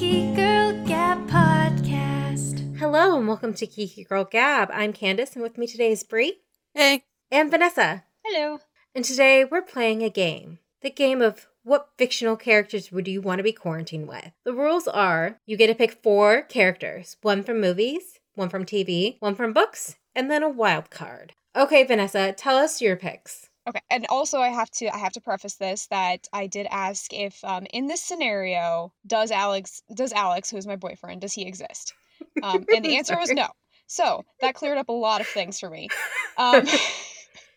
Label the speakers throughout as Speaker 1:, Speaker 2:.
Speaker 1: Geeky Girl Gab podcast.
Speaker 2: Hello and welcome to Geeky Girl Gab. I'm Candace and with me today is Brie
Speaker 3: Hey.
Speaker 2: and Vanessa.
Speaker 4: Hello.
Speaker 2: And today we're playing a game. The game of what fictional characters would you want to be quarantined with? The rules are you get to pick four characters one from movies, one from TV, one from books, and then a wild card. Okay, Vanessa, tell us your picks.
Speaker 4: Okay, and also I have to I have to preface this that I did ask if um in this scenario does Alex does Alex who is my boyfriend does he exist? Um, and the answer was no. So that cleared up a lot of things for me. Um,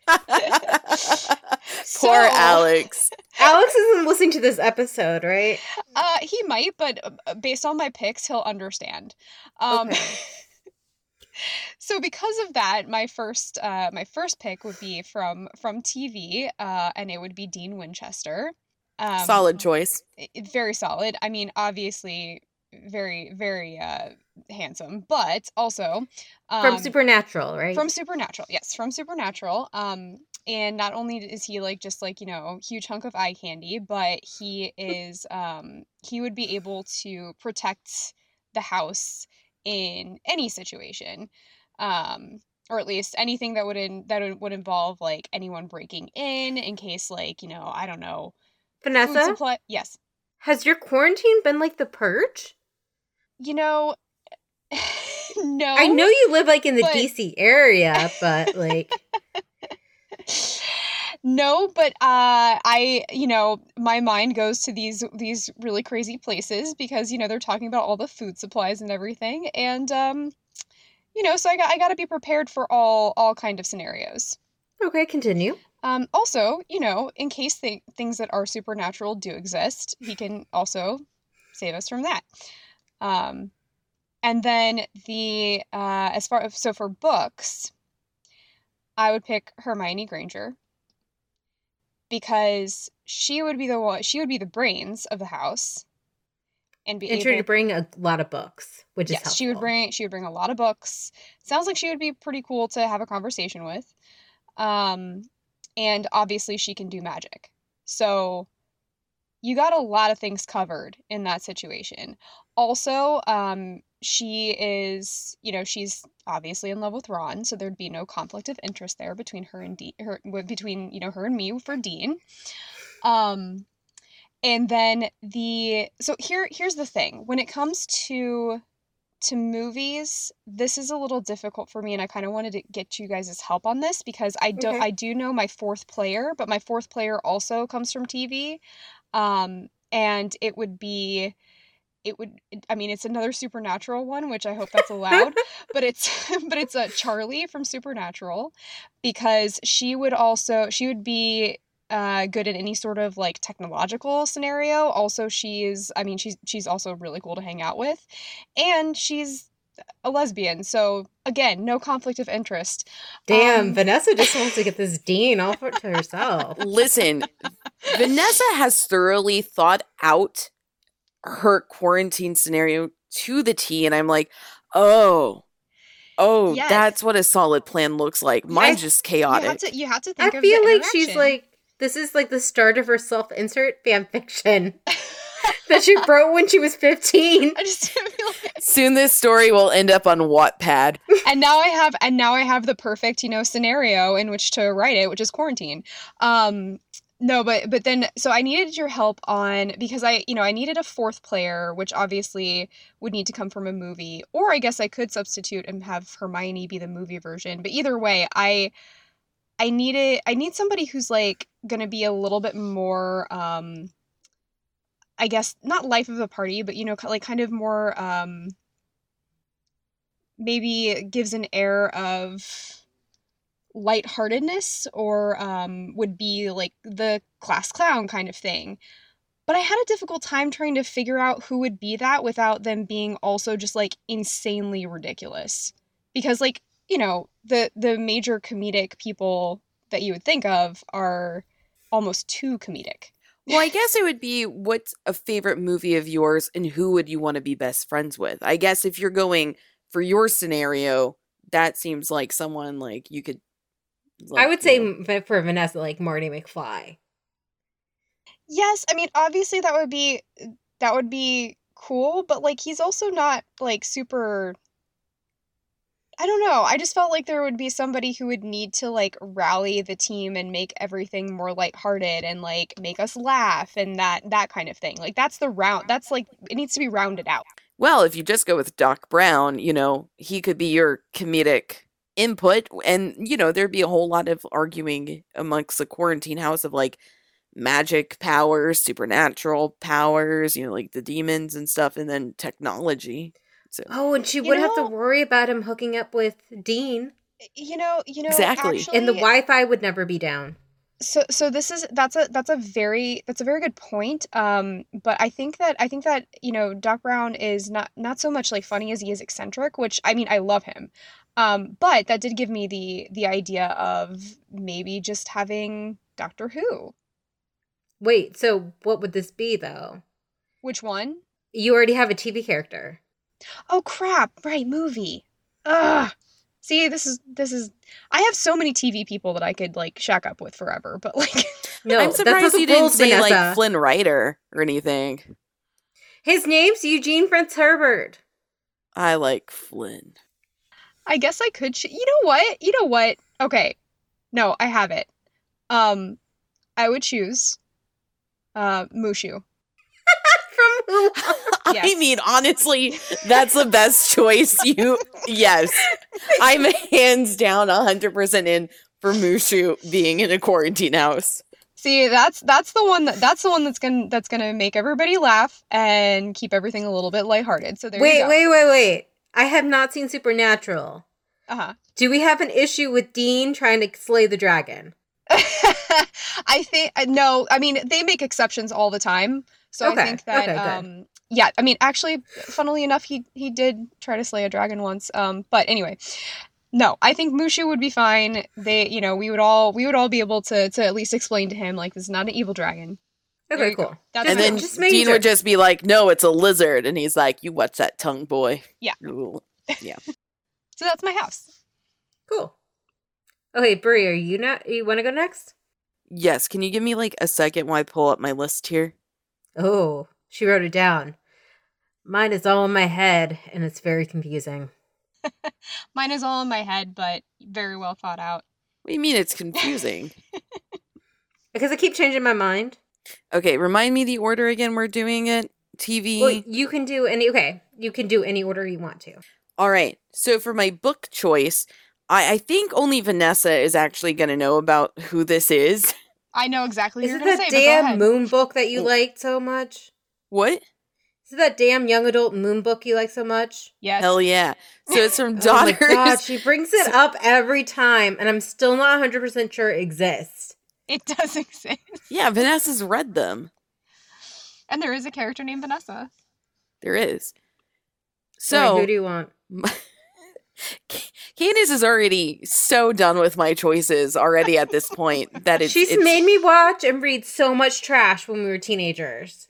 Speaker 3: Poor
Speaker 4: so,
Speaker 3: Alex.
Speaker 2: Alex isn't listening to this episode, right?
Speaker 4: Uh, he might, but uh, based on my picks, he'll understand. Um,
Speaker 2: Okay.
Speaker 4: So because of that, my first uh, my first pick would be from from TV, uh, and it would be Dean Winchester. Um,
Speaker 3: Solid choice.
Speaker 4: very solid. I mean, obviously, very very uh, handsome, but also
Speaker 2: From
Speaker 4: um,
Speaker 2: Supernatural, right?
Speaker 4: from Supernatural. Yes, from Supernatural. Um, and not only is he like just like you know huge hunk of eye candy, but he is um he would be able to protect the house in any situation. Um, or at least anything that would in, that would, involve like anyone breaking in in case like you know I don't know
Speaker 2: Vanessa,
Speaker 4: supply. Yes,
Speaker 2: has your quarantine been like the purge?
Speaker 4: you know. no,
Speaker 2: I know you live like in the
Speaker 4: but-
Speaker 2: DC area, but like
Speaker 4: no but uh i you know my mind goes to these these really crazy places because you know they're talking about all the food supplies and everything and um you know so i got i got to be prepared for all all kind of scenarios.
Speaker 2: Okay, continue.
Speaker 4: um also you know in case th- things that are supernatural do exist he can also save us from that. Um and then the uh as far as so for books i would pick hermione granger because she would be the one she would be the brains of the house and be
Speaker 2: And sure to
Speaker 4: able
Speaker 2: bring a lot of books, which is
Speaker 4: yes she would bring she would bring a lot of books. Sounds like she would be pretty cool to have a conversation with. Um and obviously she can do magic. So you got a lot of things covered in that situation. Also um she is you know she's obviously in love with ron so there'd be no conflict of interest there between her and dean her between you know her and me for dean. Um and then the so here here's the thing. When it comes to to movies this is a little difficult for me and i kind of wanted to get you guys' help on this because i don't
Speaker 2: Okay.
Speaker 4: i do know my fourth player but my fourth player also comes from tv um and it would be it would i mean it's another supernatural one which i hope that's allowed but it's but it's a charlie from supernatural because she would also she would be uh, good in any sort of like technological scenario. Also, she's I mean she's she's also really cool to hang out with, and she's a lesbian. So again, no conflict of interest.
Speaker 2: Damn,
Speaker 4: Um,
Speaker 2: Vanessa just wants to get this Dean all for to herself.
Speaker 3: Listen, Vanessa has thoroughly thought out her quarantine scenario to the T, and I'm like, oh, oh,
Speaker 4: Yes.
Speaker 3: that's what a solid plan looks like. Mine's
Speaker 2: I-
Speaker 3: just
Speaker 4: You have
Speaker 3: chaotic.
Speaker 4: to you have to
Speaker 2: I
Speaker 4: think of
Speaker 2: feel
Speaker 4: the
Speaker 2: like she's like this is like the start of her self-insert fan fiction that she wrote when she was 15.
Speaker 4: I just like
Speaker 3: Soon this story will end up on Wattpad.
Speaker 4: and now I have and now I have the perfect, you know, scenario in which to write it, which is quarantine. Um no, but but then so I needed your help on because I, you know, I needed a fourth player, which obviously would need to come from a movie, or I guess I could substitute and have Hermione be the movie version. But either way, I I needed I need somebody who's like going to be a little bit more um I guess not life of the party, but you know, like kind of more um maybe gives an air of lightheartedness or um, would be like the class clown kind of thing. But I had a difficult time trying to figure out who would be that without them being also just like insanely ridiculous. Because like, you know, the the major comedic people that you would think of are almost too comedic.
Speaker 3: Well, I guess it would be what's a favorite movie of yours and who would you want to be best friends with? I guess if you're going for your scenario, that seems like someone like you could.
Speaker 2: I would say
Speaker 3: know-
Speaker 2: for Vanessa, like Marty McFly.
Speaker 4: Yes, I mean obviously that would be that would be cool, but like he's also not like super I don't know. I just felt like there would be somebody who would need to like rally the team and make everything more lighthearted and like make us laugh and that that kind of thing. Like that's the round that's like it needs to be rounded out.
Speaker 3: Well, if you just go with Doc Brown, you know, he could be your comedic input and you know, there'd be a whole lot of arguing amongst the quarantine house of like magic powers, supernatural powers, you know, like the demons and stuff and then technology. So
Speaker 2: Oh, and she
Speaker 4: You
Speaker 2: would have to worry about him hooking up with Dean,
Speaker 4: You know, you know
Speaker 3: Exactly.
Speaker 4: actually,
Speaker 2: and the Wi-Fi would never be down.
Speaker 4: so so this is that's a that's a very that's a very good point um but i think that i think that you know doc brown is not not so much like funny as he is eccentric which i mean i love him um but that did give me the the idea of maybe just having doctor who
Speaker 2: Wait, so what would this be though?
Speaker 4: which one?
Speaker 2: You already have a TV character.
Speaker 4: Oh crap right movie Ugh. see this is this is i have so many tv people that i could like shack up with forever but like
Speaker 2: No,
Speaker 3: I'm surprised
Speaker 2: not
Speaker 3: you didn't
Speaker 2: rules,
Speaker 3: say
Speaker 2: Vanessa.
Speaker 3: like Flynn Rider or anything.
Speaker 2: His name's Eugene Prince Herbert.
Speaker 3: I like Flynn.
Speaker 4: I guess I could. Ch- you know what? You know what? Okay, no, I have it. Um, I would choose, uh, Mushu.
Speaker 2: From who?
Speaker 3: I mean, honestly, that's the best choice. You, yes, I'm hands down 100% in for Mushu being in a quarantine house.
Speaker 4: See, that's that's the one that that's the one that's gonna that's gonna make everybody laugh and keep everything a little bit lighthearted. So there
Speaker 2: wait,
Speaker 4: you go.
Speaker 2: wait, wait, wait. I have not seen Supernatural.
Speaker 4: Uh huh.
Speaker 2: Do we have an issue with Dean trying to slay the dragon?
Speaker 4: I think no. I mean, they make exceptions all the time. So
Speaker 2: Okay,
Speaker 4: I think that
Speaker 2: okay, good.
Speaker 4: um yeah, I mean actually funnily enough he he did try to slay a dragon once. Um but anyway, no, I think Mushu would be fine. They, you know, we would all we would all be able to to at least explain to him like this is not an evil dragon. There
Speaker 2: Okay, cool.
Speaker 4: That's
Speaker 3: and
Speaker 4: my
Speaker 3: then
Speaker 2: just making
Speaker 3: Dean would just be like, no, it's a lizard. And he's like, you watch that tongue, boy.
Speaker 4: Yeah.
Speaker 3: Ooh. Yeah.
Speaker 4: so that's my house.
Speaker 2: Cool. Okay, Brie, are you not? You want to go next?
Speaker 3: Yes. Can you give me like a second while I pull up my list here?
Speaker 2: Oh, she wrote it down. Mine is all in my head, and it's very confusing.
Speaker 4: Mine is all in my head, but very well thought out.
Speaker 3: What do you mean it's confusing?
Speaker 2: Because I keep changing my mind.
Speaker 3: okay, remind me the order again we're doing it. TV.
Speaker 2: Well, you can do any. Okay, you can do any order you want to.
Speaker 3: All right. So for my book choice, I, I think only Vanessa is actually going to know about who this is.
Speaker 4: I know exactly
Speaker 2: Is it
Speaker 4: you're
Speaker 2: that
Speaker 4: say, but go
Speaker 2: damn
Speaker 4: ahead.
Speaker 2: moon book that you
Speaker 3: Oh.
Speaker 2: liked so much?
Speaker 3: What?
Speaker 2: Is it that damn young adult moon book you like so much?
Speaker 4: Yes.
Speaker 3: Hell yeah. So it's from
Speaker 2: Oh my
Speaker 3: Daughters.
Speaker 2: god, she brings it up every time, and I'm still not 100% sure it exists.
Speaker 4: It does exist.
Speaker 3: yeah, Vanessa's read them.
Speaker 4: And there is a character named Vanessa.
Speaker 3: There is.
Speaker 2: Alright,
Speaker 3: So
Speaker 2: who do you want?
Speaker 3: Candace is already so done with my choices already at this point that it's,
Speaker 2: She's
Speaker 3: it's-
Speaker 2: made me watch and read so much trash when we were teenagers.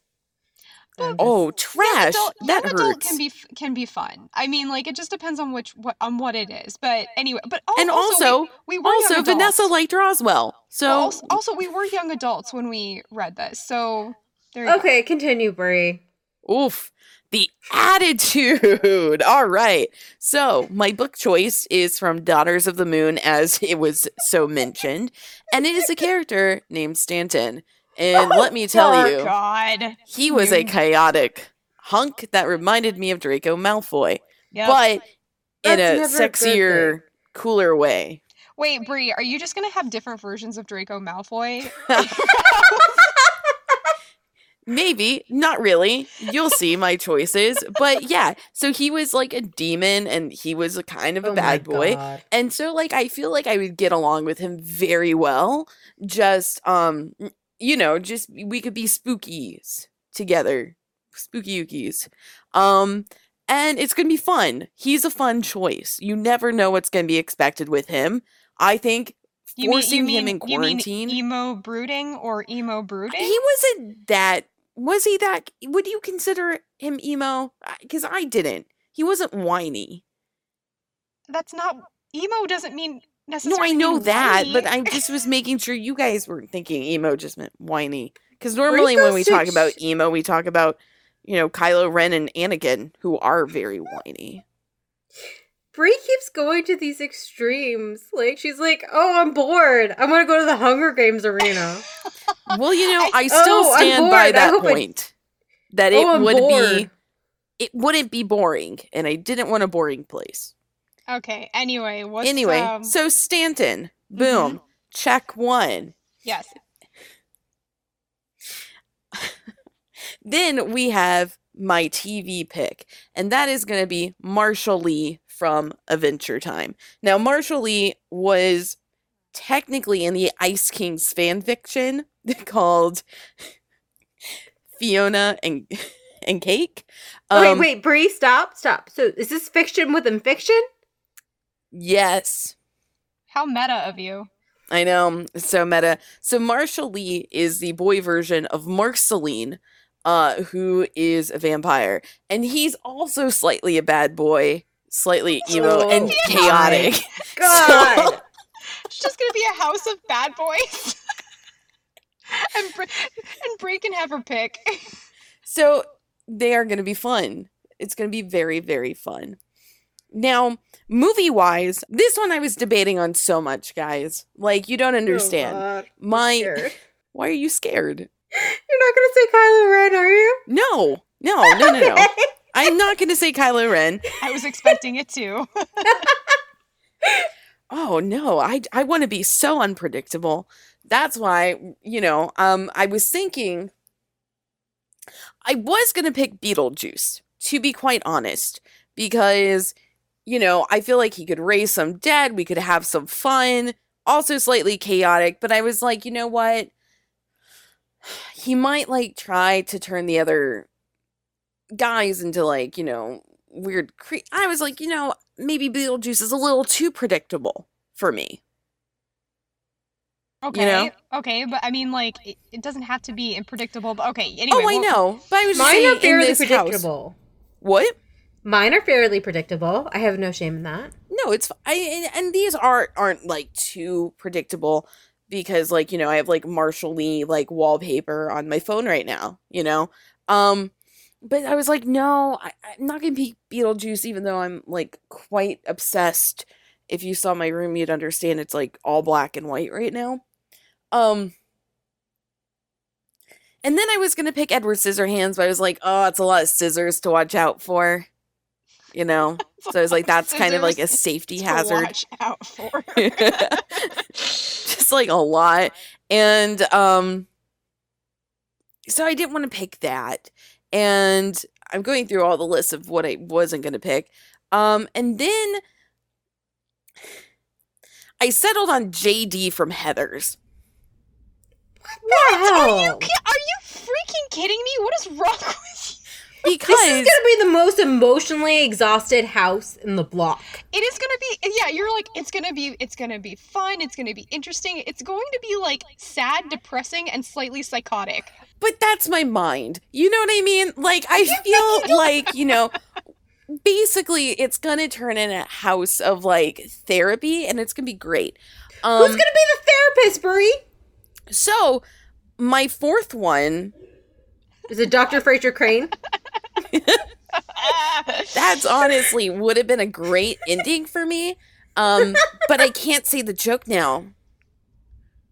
Speaker 2: I'm oh, just-
Speaker 3: oh trash
Speaker 4: Adult,
Speaker 3: that
Speaker 4: young adult can be can be fun. I mean, like it just depends on which what on what it is. But anyway, but al-
Speaker 3: and
Speaker 4: also,
Speaker 3: also
Speaker 4: we, we were
Speaker 3: also Vanessa
Speaker 4: adults.
Speaker 3: liked Roswell so
Speaker 4: also, also we were young adults when we read this. So there you
Speaker 2: Okay, continue, Brie.
Speaker 3: Oof. The attitude. All right. So, my book choice is from Daughters of the Moon, as it was so mentioned. And it is a character named Stanton. And oh, let me tell you,
Speaker 4: Oh, God.
Speaker 3: he was a chaotic hunk that reminded me of Draco Malfoy,
Speaker 4: Yep.
Speaker 3: but in a
Speaker 2: never a
Speaker 3: sexier, cooler way.
Speaker 4: Wait, Brie, are you just gonna have different versions of Draco Malfoy?
Speaker 3: Maybe, not really. You'll see my choices. But yeah, so he was like a demon and he was a kind of a
Speaker 2: Oh
Speaker 3: bad boy.
Speaker 2: God.
Speaker 3: And so like I feel like I would get along with him very well. Just um you know, just we could be spookies together. Spooky ookies. Um and it's going to be fun. He's a fun choice. You never know what's going to be expected with him. I think
Speaker 4: You mean,
Speaker 3: forcing
Speaker 4: you
Speaker 3: him
Speaker 4: mean,
Speaker 3: in
Speaker 4: mean
Speaker 3: quarantine.
Speaker 4: emo brooding or emo brooding?
Speaker 3: he wasn't that was he that would you consider him emo? Cuz I didn't. He wasn't whiny.
Speaker 4: That's not emo. Doesn't mean necessarily No.
Speaker 3: I know that, but. I just was making sure you guys weren't thinking emo just meant whiny. Because normally when we talk about emo, we talk about you know, Kylo Ren and Anakin, who are very whiny.
Speaker 2: Brie keeps going to these extremes. Like she's like, "Oh, I'm bored. I want to go to the Hunger Games arena."
Speaker 3: Well, you know, I still
Speaker 2: Oh,
Speaker 3: stand by that
Speaker 2: hope I-
Speaker 3: point that it
Speaker 2: Oh, I'm
Speaker 3: would be it wouldn't be boring, and I didn't want a boring place.
Speaker 4: Okay. Anyway, what's
Speaker 3: anyway,
Speaker 4: um,
Speaker 3: so Stanton, boom, check one.
Speaker 4: yes.
Speaker 3: Then we have my TV pick, and that is going to be Marshall Lee from Adventure Time. Now, Marshall Lee was technically in the Ice Kings fan fiction called Fiona and and Cake.
Speaker 2: wait,
Speaker 3: Um,
Speaker 2: wait, Brie, stop, stop. So is this fiction within fiction?
Speaker 3: Yes,
Speaker 4: How meta of you.
Speaker 3: I know. So meta. So Marshall Lee is the boy version of Marceline, uh, who is a vampire. And he's also slightly a bad boy, slightly oh, emo
Speaker 2: Oh,
Speaker 3: and chaotic.
Speaker 2: God.
Speaker 4: It's just gonna be a house of bad boys. and Bri- and Brie can have her pick.
Speaker 3: So they are gonna be fun. It's gonna be very, very fun. Now, movie wise, this one I was debating on so much, guys. Like, you don't understand.
Speaker 2: Oh,
Speaker 3: My why are you scared?
Speaker 2: You're not gonna say Kylo Ren, are you?
Speaker 3: No, no, no, no, no. I'm not gonna say Kylo Ren.
Speaker 4: I was expecting it too.
Speaker 3: Oh no, I I want to be so unpredictable. That's why, you know, um I was thinking I was going to pick Beetlejuice, to be quite honest, because you know, I feel like he could raise some dead, we could have some fun, also slightly chaotic, but I was like, you know what? He might like try to turn the other guys into like, you know, weird cre- I was like, you know, maybe Beetlejuice is a little too predictable for me.
Speaker 4: Okay.
Speaker 3: know?
Speaker 4: Okay, but I mean, like, it, it doesn't have to be unpredictable. But okay. Anyway.
Speaker 3: oh, I
Speaker 4: well-
Speaker 3: know, but I was just
Speaker 2: Mine
Speaker 3: saying
Speaker 2: are
Speaker 3: in
Speaker 2: fairly
Speaker 3: this house-
Speaker 2: predictable.
Speaker 3: What?
Speaker 2: Mine are fairly predictable. I have no shame in that.
Speaker 3: No, it's f- I and, and these are aren't like too predictable because like you know I have like Marshall Lee like wallpaper on my phone right now. You know, um, but I was like, no, I, I'm not gonna be Beetlejuice, even though I'm like quite obsessed. If you saw my room, you'd understand it's like all black and white right now. Um. And then I was gonna pick Edward Scissorhands, but I was like, oh, it's a lot of scissors to watch out for. You know? So I was like, that's kind of like a safety
Speaker 4: to
Speaker 3: hazard.
Speaker 4: watch out for.
Speaker 3: Just like a lot. And um so I didn't want to pick that. And I'm going through all the lists of what I wasn't going to pick. Um and then I settled on JD from Heathers
Speaker 4: Are you
Speaker 2: Wow.
Speaker 4: ki- are you freaking kidding me? What is wrong
Speaker 3: because
Speaker 2: This is gonna be the most emotionally exhausted house in the block.
Speaker 4: It is gonna be yeah. You're like it's gonna be it's gonna be fun. It's gonna be interesting. It's going to be like sad, depressing, and slightly psychotic.
Speaker 3: but that's my mind. You know what I mean? Like I feel like, you know, basically it's going to turn in a house of like therapy and it's going to be great. Um
Speaker 2: Who's gonna be the therapist, Brie?
Speaker 3: so my fourth one,
Speaker 2: Is it Dr. Frasier Crane?
Speaker 3: that's honestly would have been a great ending for me. Um but I can't say the joke now.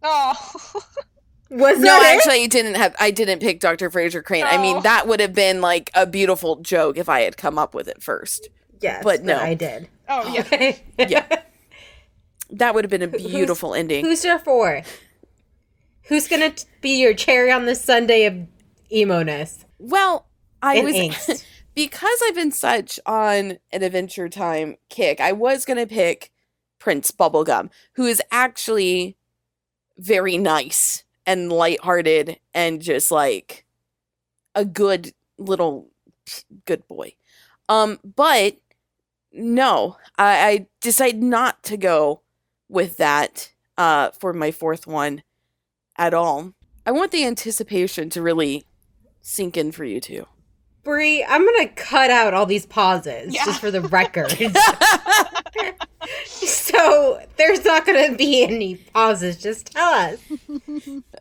Speaker 4: oh.
Speaker 2: Was
Speaker 3: No,
Speaker 2: it?
Speaker 3: actually I didn't have I didn't pick Dr. Frasier Crane. I mean,
Speaker 4: Oh.
Speaker 3: that would have been like a beautiful joke if I had come up with it first.
Speaker 2: yes,
Speaker 3: but no.
Speaker 2: I did.
Speaker 4: Oh yeah.
Speaker 2: Okay.
Speaker 3: Yeah. That would have been a beautiful ending.
Speaker 2: Who's your fourth? Who's gonna t- be your cherry on the sundae of emo-ness
Speaker 3: Well, I
Speaker 2: and
Speaker 3: was
Speaker 2: angst?
Speaker 3: because I've been such on an Adventure Time kick. I was gonna pick Prince Bubblegum, who is actually very nice and lighthearted and just like a good little good boy. Um, but no, I, I decided not to go with that uh for my fourth one at all. I want the anticipation to really sink in for you too.
Speaker 2: Brie, I'm gonna cut out all these pauses
Speaker 4: Yeah.
Speaker 2: just for the record. so there's not gonna be any pauses. Just tell us.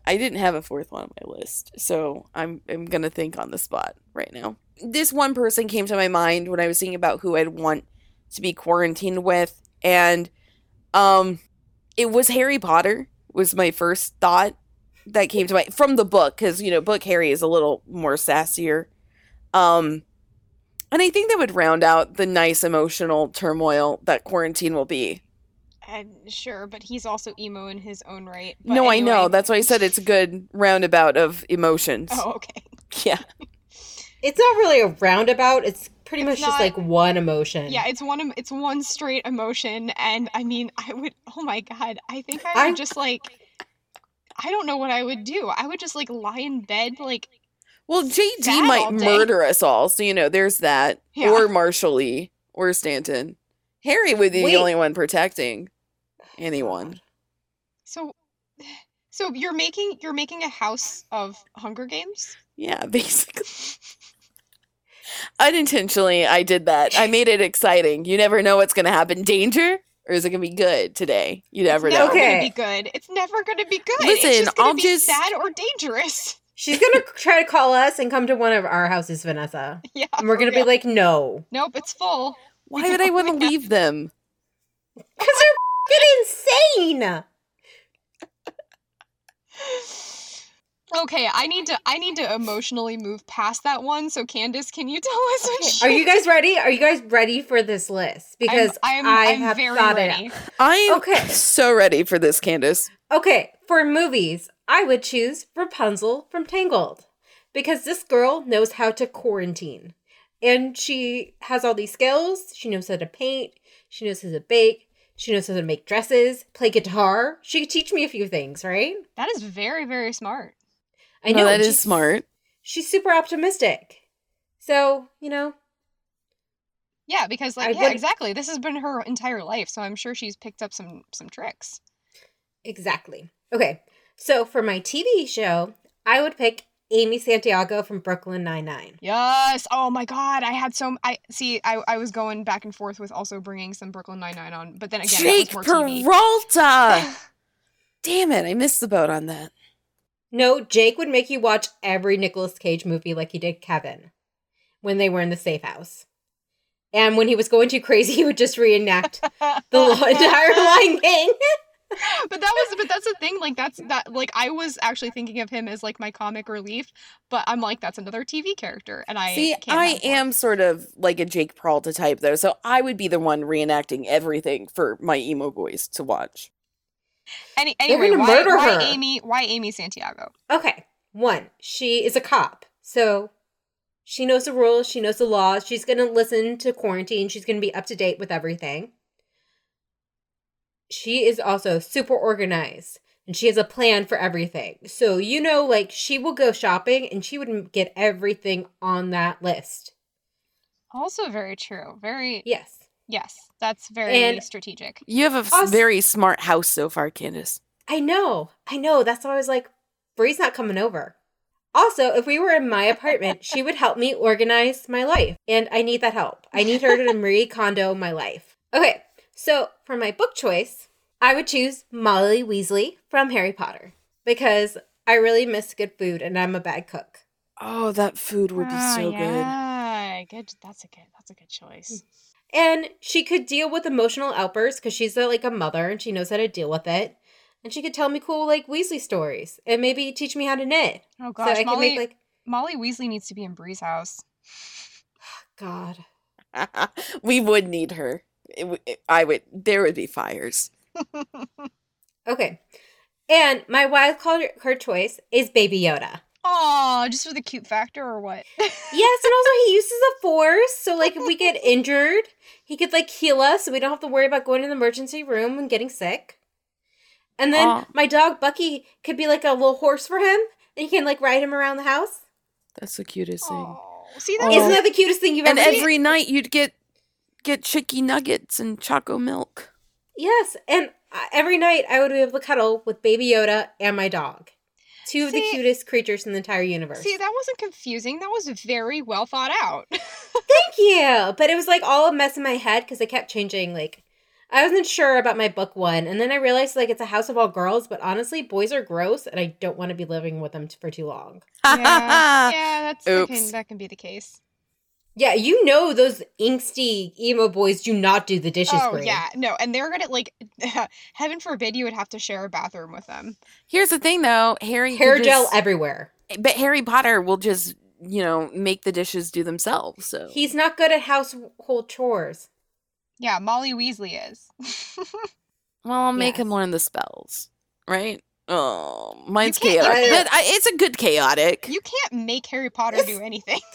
Speaker 3: I didn't have a fourth one on my list, so I'm I'm gonna think on the spot right now. This one person came to my mind when I was thinking about who I'd want to be quarantined with, and um, it was Harry Potter. Was my first thought that came to my from the book because you know book Harry is a little more sassier, um, and I think that would round out the nice emotional turmoil that quarantine will be.
Speaker 4: And sure, but he's also emo in his own right. But
Speaker 3: no, I know. That's why I said it's a good roundabout of emotions.
Speaker 4: Oh, okay.
Speaker 3: Yeah.
Speaker 2: It's not really a roundabout. It's pretty
Speaker 4: It's
Speaker 2: much just like one emotion.
Speaker 4: Yeah, it's one. It's one straight emotion, and I mean, I would. Oh my god, I think I would
Speaker 2: I'm-
Speaker 4: just like. I don't know what I would do. I would just like lie in bed, like
Speaker 3: Well, JD might murder us all, so you know, there's that.
Speaker 4: Yeah.
Speaker 3: Or Marshall Lee or Stanton. Harry would be
Speaker 2: Wait.
Speaker 3: the only one protecting anyone.
Speaker 4: so. So you're making you're making a house of Hunger Games.
Speaker 3: Yeah, basically. Unintentionally, I did that. I made it exciting. You never know what's going to happen. Danger? Or is it going to be good today? You never
Speaker 4: it's
Speaker 3: know.
Speaker 4: never
Speaker 2: Okay.
Speaker 4: gonna be good. It's never gonna be good.
Speaker 3: Listen,
Speaker 4: it's just
Speaker 3: I'll
Speaker 4: be
Speaker 3: just-
Speaker 4: sad or dangerous.
Speaker 2: She's gonna try to call us and come to one of our houses, Vanessa.
Speaker 4: Yeah,
Speaker 2: And we're gonna be like, no.
Speaker 4: nope, it's full.
Speaker 3: Why would I want to leave them?
Speaker 2: Because they're fucking insane.
Speaker 4: Okay, I need to I need to emotionally move past that one. So Candace, can you tell us what
Speaker 2: Okay,
Speaker 4: she-
Speaker 2: Are you guys ready? Are you guys ready for this list? Because
Speaker 4: I'm,
Speaker 2: I
Speaker 4: I'm, I'm
Speaker 2: have
Speaker 4: very
Speaker 2: thought
Speaker 4: ready.
Speaker 2: it.
Speaker 3: I'm
Speaker 2: Okay.
Speaker 3: so ready for this, Candace.
Speaker 2: Okay, for movies, I would choose Rapunzel from Tangled because this girl knows how to quarantine. And she has all these skills. She knows how to paint, she knows how to bake, she knows how to make dresses, play guitar. She could teach me a few things, right?
Speaker 4: That is very very smart.
Speaker 2: I
Speaker 3: No,
Speaker 2: know
Speaker 3: that is smart.
Speaker 2: She's super optimistic. So, you know,
Speaker 4: Yeah, because like
Speaker 2: I
Speaker 4: yeah,
Speaker 2: would-
Speaker 4: exactly. This has been her entire life, so I'm sure she's picked up some some tricks.
Speaker 2: exactly. Okay, so for my TV show, I would pick Amy Santiago from Brooklyn Nine-Nine.
Speaker 4: Yes. Oh my god, I had so I see. I I was going back and forth with also bringing some Brooklyn Nine Nine on, but then again,
Speaker 3: Jake
Speaker 4: that was more TV.
Speaker 3: Peralta! Damn it, I missed the boat on that.
Speaker 2: No, Jake would make you watch every Nicolas Cage movie like he did Kevin when they were in the safe house. And when he was going too crazy, he would just reenact the entire Lion King.
Speaker 4: but that was but that's the thing like that's that like i was actually thinking of him as like my comic relief but i'm like that's another tv character and i
Speaker 3: See,
Speaker 4: can't
Speaker 3: I
Speaker 4: have both.
Speaker 3: am sort of like a Jake Peralta type, though, so I would be the one reenacting everything for my emo boys to watch.
Speaker 4: Any, anyway why,
Speaker 2: murder
Speaker 4: why
Speaker 2: her.
Speaker 4: amy why amy santiago
Speaker 2: Okay, one, she is a cop. So she knows the rules, she knows the laws. She's going to listen to quarantine, she's going to be up to date with everything. She is also super organized and she has a plan for everything. So, you know, like she will go shopping and she would get everything on that list.
Speaker 4: also very true very
Speaker 2: Yes.
Speaker 4: Yes that's very
Speaker 2: And-
Speaker 4: strategic
Speaker 3: You have a
Speaker 2: Us-
Speaker 3: very smart house so far, Candace.
Speaker 2: I know. I know. That's why I was like, Brie's not coming over. Also, if we were in my apartment, she would help me organize my life. And I need that help. I need her to Marie Kondo my life. Okay, so for my book choice, I would choose Molly Weasley from Harry Potter because I really miss good food and I'm a bad cook.
Speaker 3: Oh, that food would be
Speaker 4: Ah,
Speaker 3: so good.
Speaker 4: good that's a good that's a good choice
Speaker 2: And she could deal with emotional outbursts because she's a, like a mother and she knows how to deal with it. And she could tell me cool like Weasley stories and maybe teach me how to knit.
Speaker 4: oh
Speaker 2: so
Speaker 4: gosh
Speaker 2: I can
Speaker 4: molly
Speaker 2: make like
Speaker 4: molly weasley needs to be in brie's house
Speaker 2: God.
Speaker 3: we would need her. It it- I would. There would be fires.
Speaker 2: Okay. And my wild card, card choice is Baby Yoda.
Speaker 4: Oh just for the cute factor or what
Speaker 2: Yes, and also he uses the force, so like if we get injured, he could like heal us, so we don't have to worry about going to the emergency room and getting sick. And then
Speaker 3: Aw.
Speaker 2: my dog Bucky could be like a little horse for him, and he can like ride him around the house.
Speaker 3: That's the cutest thing.
Speaker 4: oh see that
Speaker 2: Isn't that the cutest thing you've
Speaker 3: And
Speaker 2: ever seen?
Speaker 3: And every night you'd get get chicky nuggets and choco milk.
Speaker 2: Yes, and uh, every night I would be able to cuddle with Baby Yoda and my dog. Two of the cutest creatures in the entire universe.
Speaker 4: See, that wasn't confusing. That was very well thought out.
Speaker 2: Thank you. But it was like all a mess in my head because I kept changing. Like, I wasn't sure about my book one, and then I realized like it's a house of all girls, but honestly, boys are gross, and I don't want to be living with them t- for too long.
Speaker 4: yeah, yeah, that's that
Speaker 3: Oops.
Speaker 4: can, that can be the case.
Speaker 2: Yeah, you know those angsty emo boys do not do the dishes.
Speaker 4: Oh
Speaker 2: Brie.
Speaker 4: yeah, no, and they're gonna like, heaven forbid you would have to share a bathroom with them.
Speaker 3: Here's the thing, though. Harry
Speaker 2: hair gel
Speaker 3: just-
Speaker 2: everywhere.
Speaker 3: but Harry Potter will just you know make the dishes do themselves. So
Speaker 2: He's not good at household chores.
Speaker 4: Yeah, Molly Weasley is.
Speaker 3: well, I'll make
Speaker 2: Yes.
Speaker 3: him learn the spells, right? Oh, mine's chaotic, but I, it's a good chaotic.
Speaker 4: you can't make Harry Potter do anything.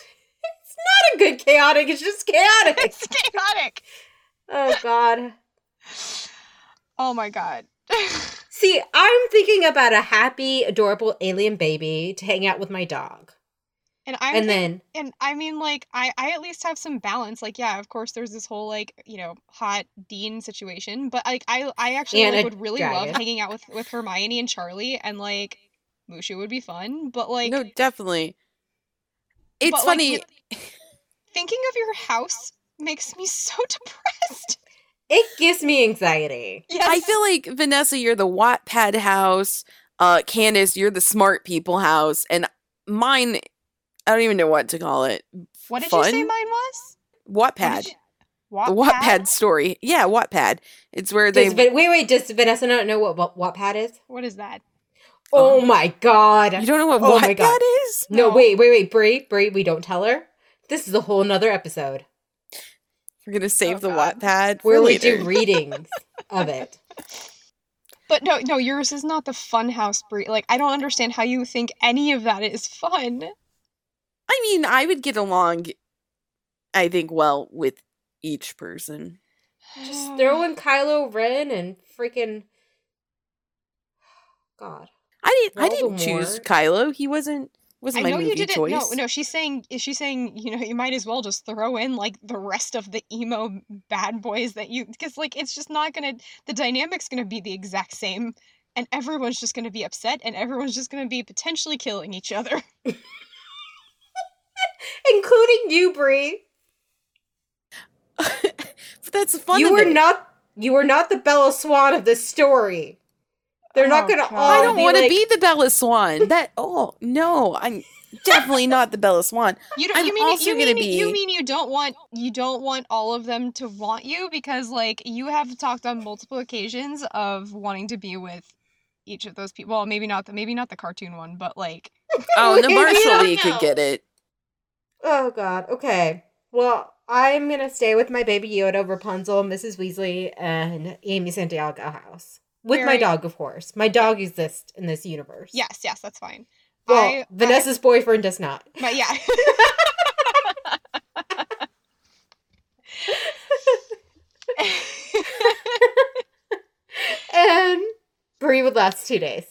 Speaker 2: It's not a good chaotic. It's just chaotic.
Speaker 4: it's chaotic.
Speaker 2: oh God.
Speaker 4: Oh my god.
Speaker 2: See, I'm thinking about a happy, adorable alien baby to hang out with my dog,
Speaker 4: and I'm
Speaker 2: and
Speaker 4: think-
Speaker 2: then
Speaker 4: and I mean like I I at least have some balance. Like yeah, of course there's this whole like, you know, hot Dean situation, but like I I actually like, would really love hanging out with with Hermione and Charlie and like Mushu would be fun, but like
Speaker 3: no, definitely. It's
Speaker 4: but, like,
Speaker 3: funny.
Speaker 4: you- thinking of your house makes me so depressed.
Speaker 2: it gives me anxiety.
Speaker 4: Yes.
Speaker 3: I feel like Vanessa, you're the Wattpad house. Uh, Candace, you're the smart people house, and mine. I don't even know what to call it.
Speaker 4: What did you say mine was?
Speaker 3: Wattpad.
Speaker 4: What
Speaker 3: The Wattpad story. Yeah, Wattpad. It's where they.
Speaker 2: Does, wait, wait. Does Vanessa not know what, what Wattpad is?
Speaker 4: What is that?
Speaker 2: Oh,
Speaker 3: Oh.
Speaker 2: my God.
Speaker 3: you don't know what
Speaker 2: Oh my God.
Speaker 3: Wattpad is?
Speaker 2: no,
Speaker 4: No.
Speaker 2: wait, wait, wait. Brie, Brie, we don't tell her. This is a whole nother episode
Speaker 3: We're gonna save
Speaker 4: Oh,
Speaker 3: the
Speaker 4: God.
Speaker 3: Wattpad for
Speaker 2: where we
Speaker 3: later.
Speaker 2: do readings of it.
Speaker 4: But no, no, yours is not the fun house breed. Like I don't understand how you think any of that is fun.
Speaker 3: I mean, I would get along. I think well with each person.
Speaker 2: Just throw in Kylo Ren and freaking. God.
Speaker 3: I didn't. I didn't choose
Speaker 2: Voldemort.
Speaker 3: Kylo. He wasn't.
Speaker 4: I
Speaker 3: Wasn't my
Speaker 4: know
Speaker 3: movie
Speaker 4: you didn't.
Speaker 3: choice.
Speaker 4: No, no. She's saying. Is she saying? You know, you might as well just throw in like the rest of the emo bad boys that you, because like it's just not gonna. The dynamic's gonna be the exact same, and everyone's just gonna be upset, and everyone's just gonna be potentially killing each other.
Speaker 2: Including you, Brie.
Speaker 3: but that's the fun.
Speaker 2: you were
Speaker 3: it.
Speaker 2: not. You were not the Bella Swan of this story. They're not
Speaker 4: Oh,
Speaker 2: gonna
Speaker 4: God.
Speaker 2: all.
Speaker 3: I don't want to
Speaker 2: like,
Speaker 3: be the Bella Swan. That oh no, I'm definitely not the Bella Swan.
Speaker 4: You don't.
Speaker 3: I'm
Speaker 4: you mean
Speaker 3: also
Speaker 4: you
Speaker 3: gonna
Speaker 4: mean you mean you don't want you don't want all of them to want you because like you have talked on multiple occasions of wanting to be with each of those people. Well, maybe not the maybe not the cartoon one, but like
Speaker 3: Oh, the
Speaker 2: Maybe,
Speaker 3: Marshall Lee could get it.
Speaker 2: Oh God. Okay. Well, I'm gonna stay with my baby Yoda, Rapunzel, Mrs. Weasley, and Amy Santiago house with my dog, of course. My dog exists in this universe.
Speaker 4: yes, yes, that's fine.
Speaker 2: Well,
Speaker 4: I-
Speaker 2: Vanessa's boyfriend does not.
Speaker 4: But yeah.
Speaker 2: And Brie would last two days.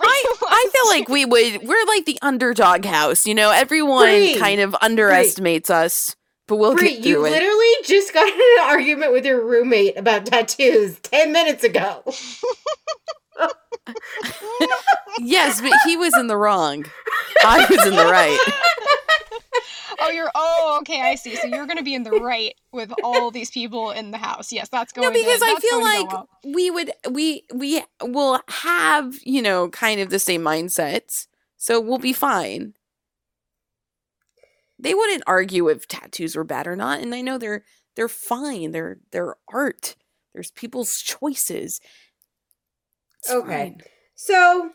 Speaker 3: I I feel like we would. We're like the underdog house. You know, everyone
Speaker 2: Brie.
Speaker 3: kind of underestimates us, but we'll
Speaker 2: Brie,
Speaker 3: get
Speaker 2: you
Speaker 3: through it.
Speaker 2: literally just got in an argument with your roommate about tattoos ten minutes ago.
Speaker 3: yes, but he was in the wrong. I was in the right.
Speaker 4: oh, you're oh okay, I see. So you're gonna be in the right with all these people in the house. Yes, that's going.
Speaker 3: No, because
Speaker 4: to,
Speaker 3: I feel
Speaker 4: going to go
Speaker 3: like
Speaker 4: well.
Speaker 3: we would we we will have you know kind of the same mindsets, so we'll be fine. They wouldn't argue if tattoos were bad or not, and I know they're they're fine. They're they're art. There's people's choices. It's
Speaker 2: Okay.
Speaker 3: fine.
Speaker 2: So,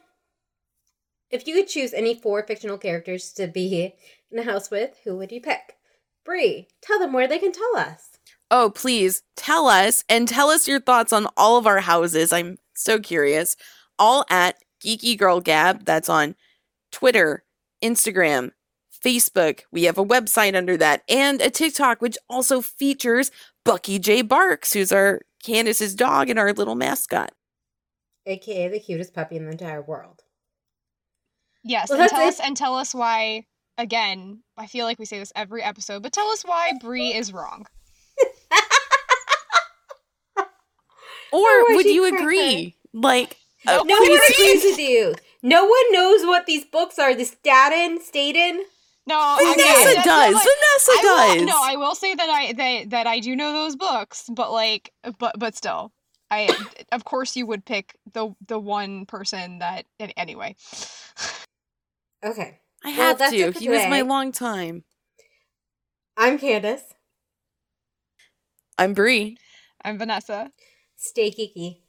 Speaker 2: if you could choose any four fictional characters to be in a house with, who would you pick? Brie, tell them where they can tell us.
Speaker 3: Oh, please tell us and tell us your thoughts on all of our houses. I'm so curious. All at Geeky Girl Gab. That's on Twitter, Instagram, Facebook. We have a website under that and a TikTok, which also features Bucky J. Barks, who's our Candace's dog and our little mascot.
Speaker 2: AKA the cutest puppy in the entire world.
Speaker 4: Yes,
Speaker 2: Well,
Speaker 4: and tell
Speaker 2: it.
Speaker 4: us and tell us why. Again, I feel like we say this every episode, but tell us why Brie is wrong.
Speaker 3: Or
Speaker 2: why
Speaker 3: would you
Speaker 2: cracked
Speaker 3: agree? Like, uh,
Speaker 2: No one agrees with you. No one knows what these books are. The Staten, Staten,
Speaker 4: No, I
Speaker 3: Vanessa
Speaker 4: that's not
Speaker 3: does.
Speaker 4: like-
Speaker 3: Vanessa
Speaker 4: I
Speaker 3: does.
Speaker 4: will, no, I will say that I that, that I do know those books, but like, but but still, I of course you would pick the the one person that anyway.
Speaker 2: Okay.
Speaker 3: I
Speaker 2: Well,
Speaker 3: have to. He was my long time.
Speaker 2: I'm Candace.
Speaker 3: I'm Brie.
Speaker 4: I'm Vanessa.
Speaker 2: Stay geeky.